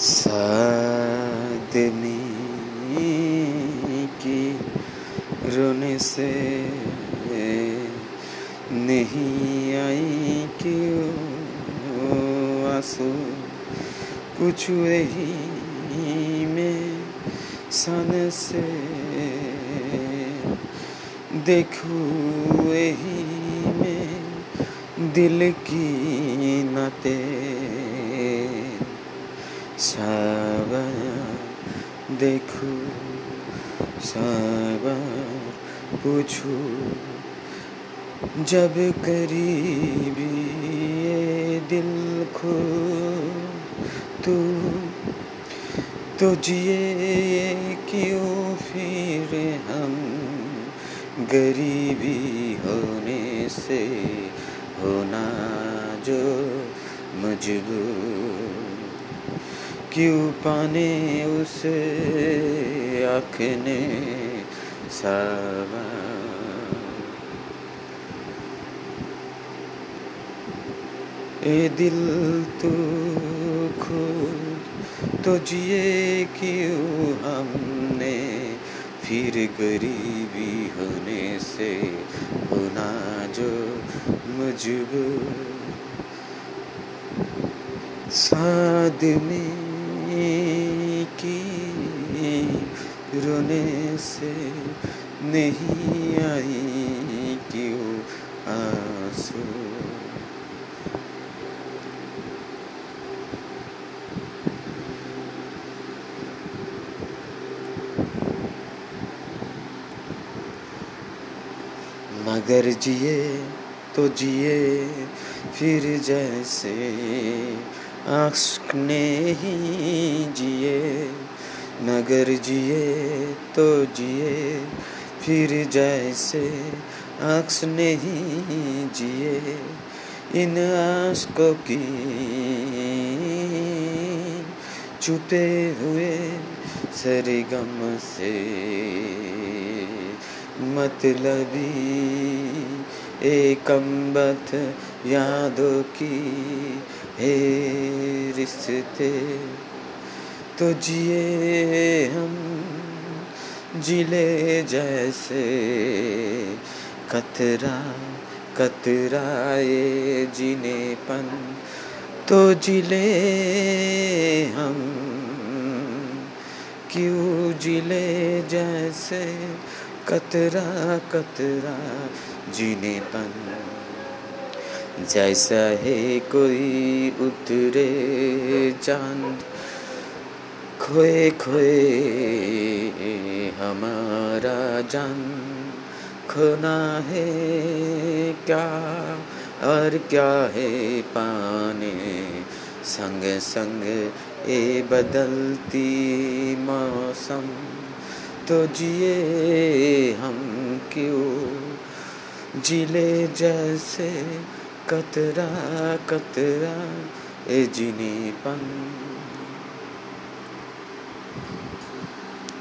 सादनी की रोने से नहीं आई क्यों? आँसू कुछ यही में सन से। देखूँ यही में दिल की नाते। सावा देखूँ सावा पूछूँ, जब करीबी ये दिल खो, तू तो जिए क्यों फिर हम गरीबी होने से होना जो मजबूर क्यों पाने उसे आखने सावा? ए दिल तू खुद तो जिए क्यों हमने? फिर गरीबी होने से होना जो मजबूर साद में रोने से नहीं आई क्यों आँसू? मगर जिए तो जिए, फिर जैसे आश्क ने ही जिए। मगर जिए तो जिए, फिर जैसे अक्स नहीं जिए, इन आशकों की छुपे हुए सरगम से। मतलबी एकम्बत यादों की है रिश्ते तो जिए हम ज़िले जैसे कतरा, कतराए जीनेपन तो ज़िले हम क्यों ज़िले जैसे कतरा कतरा जीनेपन जैसा है कोई उतरे चाँद खोए खोए हमारा जान, खोना है क्या? और क्या है पाने? संग संग ए बदलती मौसम तो जिए हम क्यों? ज़िले जैसे कतरा कतरा, ए जिनी जिनीपन।